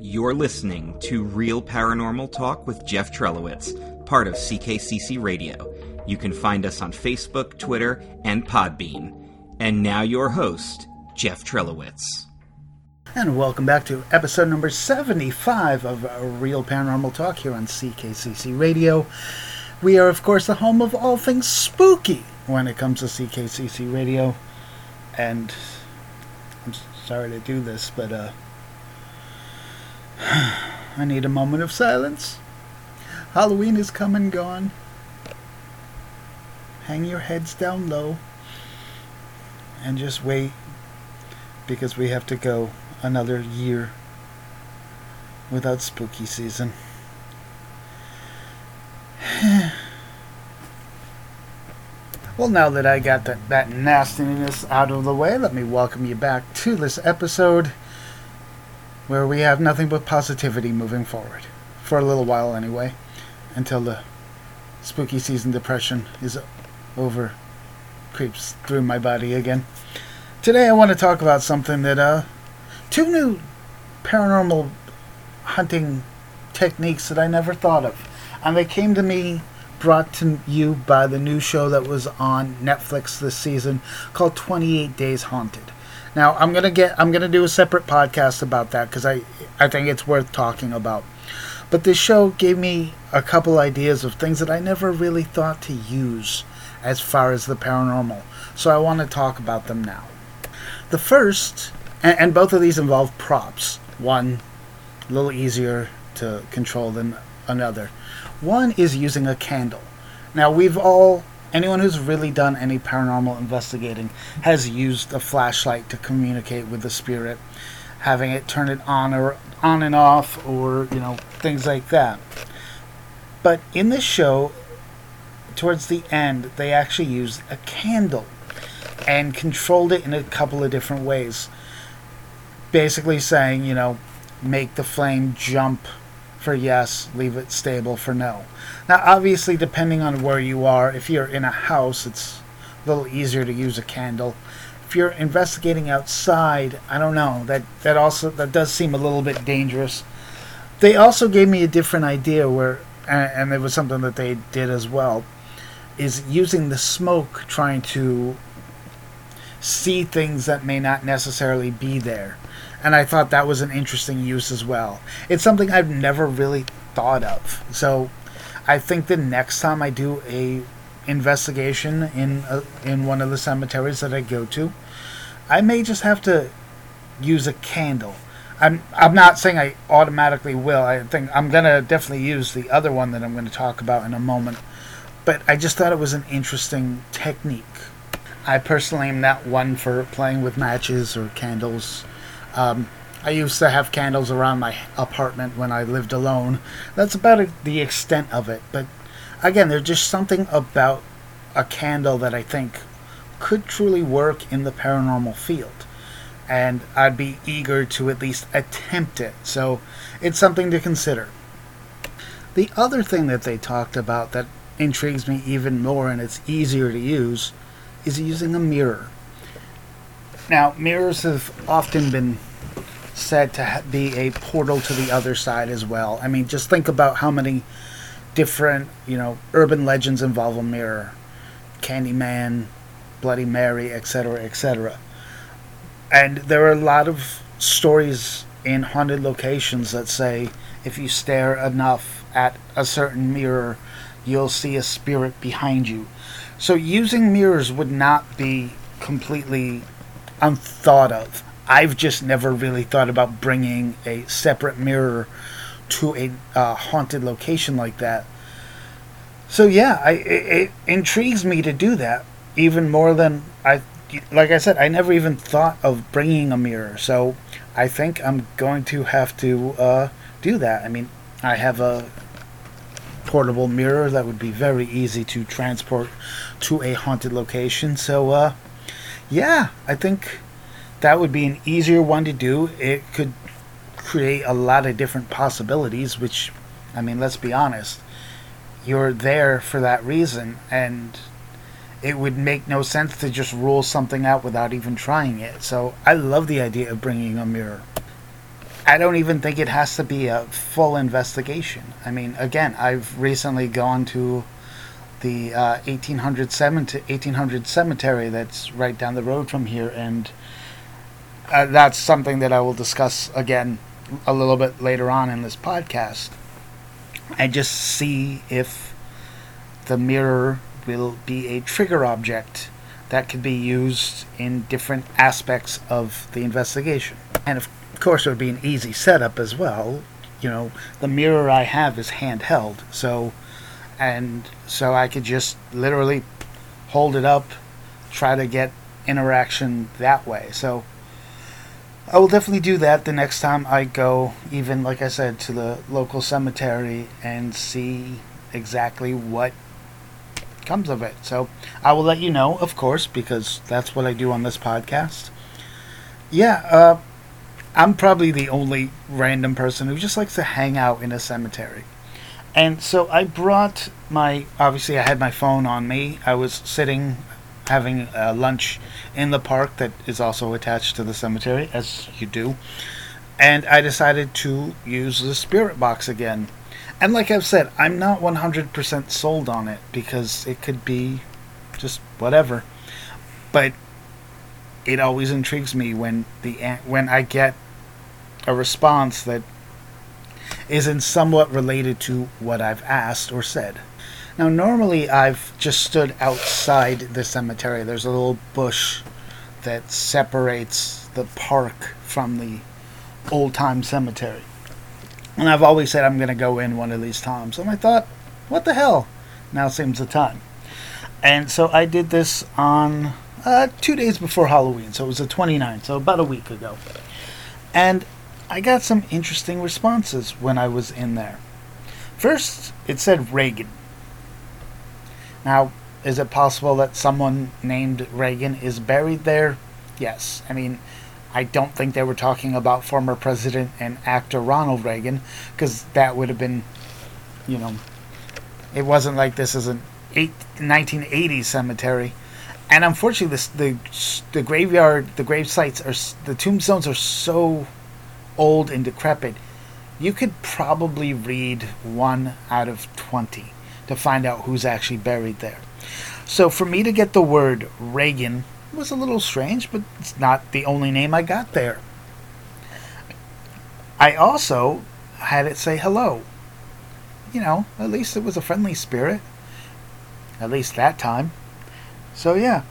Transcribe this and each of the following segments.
You're listening to Real Paranormal Talk with Jeff Trelowitz, part of CKCC Radio. You can find us on Facebook, Twitter, and Podbean. And now your host, Jeff Trelowitz. And welcome back to episode number 75 of Real Paranormal Talk here on CKCC Radio. We are, of course, the home of all things spooky when it comes to CKCC Radio. And I'm sorry to do this, but uh, I need a moment of silence. Halloween is come and gone. Hang your heads down low and just wait because we have to go another year without spooky season. well, now that I got that, that nastiness out of the way, let me welcome you back to this episode where we have nothing but positivity moving forward. For a little while, anyway. Until the spooky season depression is over, creeps through my body again. Today, I want to talk about something that, uh, two new paranormal hunting techniques that I never thought of. And they came to me, brought to you by the new show that was on Netflix this season called 28 Days Haunted. Now, I'm to get I'm to do a separate podcast about that cuz I I think it's worth talking about. But this show gave me a couple ideas of things that I never really thought to use as far as the paranormal. So I want to talk about them now. The first and, and both of these involve props. One a little easier to control than another. One is using a candle. Now, we've all, anyone who's really done any paranormal investigating has used a flashlight to communicate with the spirit, having it turn it on or on and off, or, you know, things like that. But in this show, towards the end, they actually used a candle and controlled it in a couple of different ways. Basically saying, you know, make the flame jump for yes, leave it stable for no. Now, obviously, depending on where you are, if you're in a house, it's a little easier to use a candle. If you're investigating outside, I don't know. That that also that does seem a little bit dangerous. They also gave me a different idea where, and, and it was something that they did as well, is using the smoke trying to see things that may not necessarily be there and I thought that was an interesting use as well. It's something I've never really thought of. So I think the next time I do a investigation in a, in one of the cemeteries that I go to, I may just have to use a candle. I'm I'm not saying I automatically will. I think I'm gonna definitely use the other one that I'm going to talk about in a moment. But I just thought it was an interesting technique. I personally am not one for playing with matches or candles um, I used to have candles around my apartment when I lived alone. That's about the extent of it. But again, there's just something about a candle that I think could truly work in the paranormal field. And I'd be eager to at least attempt it. So it's something to consider. The other thing that they talked about that intrigues me even more and it's easier to use is using a mirror. Now, mirrors have often been said to be a portal to the other side as well. I mean, just think about how many different, you know, urban legends involve a mirror. Candyman, Bloody Mary, etc., etc. And there are a lot of stories in haunted locations that say if you stare enough at a certain mirror, you'll see a spirit behind you. So using mirrors would not be completely unthought of. I've just never really thought about bringing a separate mirror to a uh, haunted location like that. So yeah, I, it, it intrigues me to do that even more than I. Like I said, I never even thought of bringing a mirror. So I think I'm going to have to uh, do that. I mean, I have a portable mirror that would be very easy to transport to a haunted location. So uh, yeah, I think that would be an easier one to do. It could create a lot of different possibilities, which, I mean, let's be honest, you're there for that reason, and it would make no sense to just rule something out without even trying it. So I love the idea of bringing a mirror. I don't even think it has to be a full investigation. I mean, again, I've recently gone to the uh, 1800, cemetery, 1800 cemetery that's right down the road from here, and uh, that's something that I will discuss again a little bit later on in this podcast. I just see if the mirror will be a trigger object that could be used in different aspects of the investigation. And of course, it would be an easy setup as well. You know, the mirror I have is handheld, so and so I could just literally hold it up, try to get interaction that way. So I will definitely do that the next time I go, even like I said, to the local cemetery and see exactly what comes of it. So I will let you know, of course, because that's what I do on this podcast. Yeah, uh, I'm probably the only random person who just likes to hang out in a cemetery. And so I brought my, obviously, I had my phone on me. I was sitting having uh, lunch in the park that is also attached to the cemetery, as you do. And I decided to use the spirit box again. And like I've said, I'm not 100% sold on it because it could be just whatever. But it always intrigues me when the when I get a response that isn't somewhat related to what I've asked or said. Now, normally I've just stood outside the cemetery. There's a little bush that separates the park from the old time cemetery. And I've always said I'm going to go in one of these times. And I thought, what the hell? Now seems the time. And so I did this on uh, two days before Halloween. So it was the 29th, so about a week ago. And I got some interesting responses when I was in there. First, it said Reagan. Now, is it possible that someone named Reagan is buried there? Yes. I mean, I don't think they were talking about former president and actor Ronald Reagan, because that would have been, you know, it wasn't like this is an eight, 1980s cemetery. And unfortunately, this, the the graveyard, the grave sites are the tombstones are so old and decrepit, you could probably read one out of 20 to find out who's actually buried there. So for me to get the word Reagan was a little strange, but it's not the only name I got there. I also had it say hello. You know, at least it was a friendly spirit. At least that time. So yeah.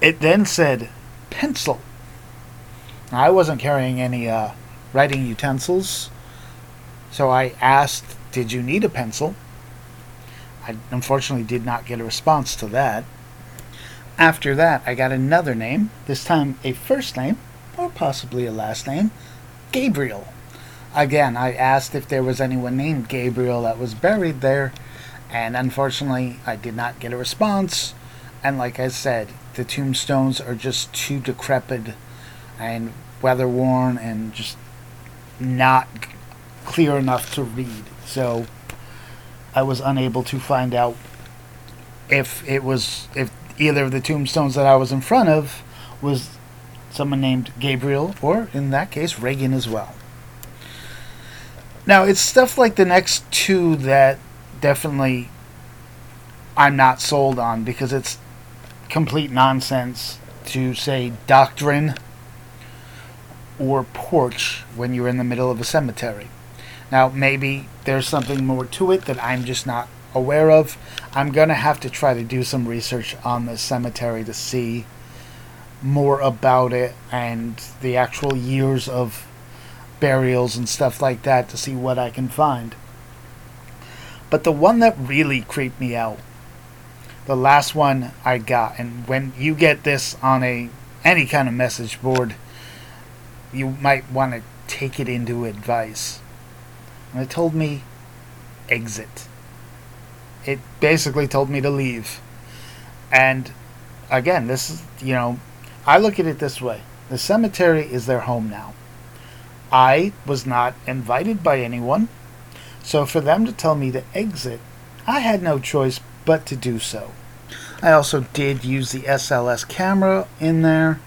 It then said pencil. I wasn't carrying any uh, writing utensils. So I asked, Did you need a pencil? I unfortunately did not get a response to that. After that, I got another name, this time a first name, or possibly a last name Gabriel. Again, I asked if there was anyone named Gabriel that was buried there, and unfortunately, I did not get a response. And like I said, the tombstones are just too decrepit and weather worn and just not clear enough to read. So I was unable to find out if it was if either of the tombstones that I was in front of was someone named Gabriel or in that case Reagan as well. Now it's stuff like the next two that definitely I'm not sold on because it's complete nonsense to say doctrine or porch when you're in the middle of a cemetery. Now, maybe there's something more to it that I'm just not aware of. I'm going to have to try to do some research on the cemetery to see more about it and the actual years of burials and stuff like that to see what I can find. But the one that really creeped me out, the last one I got, and when you get this on a any kind of message board, you might want to take it into advice. And it told me exit. It basically told me to leave. And again, this is, you know, I look at it this way the cemetery is their home now. I was not invited by anyone, so for them to tell me to exit, I had no choice but to do so. I also did use the SLS camera in there,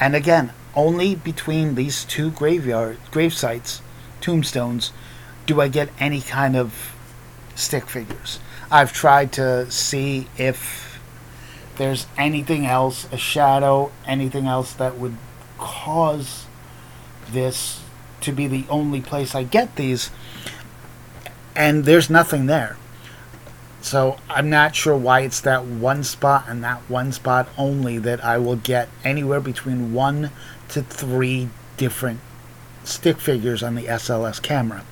and again, only between these two graveyard grave sites, tombstones, do I get any kind of stick figures. I've tried to see if there's anything else, a shadow, anything else that would cause this to be the only place I get these, and there's nothing there. So I'm not sure why it's that one spot and that one spot only that I will get anywhere between one to three different stick figures on the SLS camera.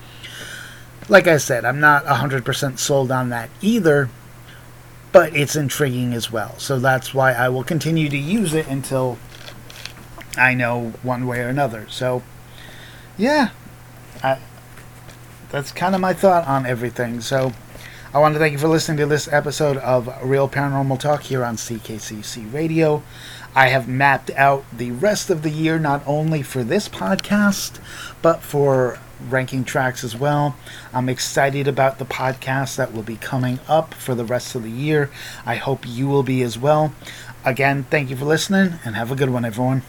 Like I said, I'm not 100% sold on that either, but it's intriguing as well. So that's why I will continue to use it until I know one way or another. So, yeah, I, that's kind of my thought on everything. So, I want to thank you for listening to this episode of Real Paranormal Talk here on CKCC Radio. I have mapped out the rest of the year not only for this podcast, but for ranking tracks as well. I'm excited about the podcast that will be coming up for the rest of the year. I hope you will be as well. Again, thank you for listening and have a good one, everyone.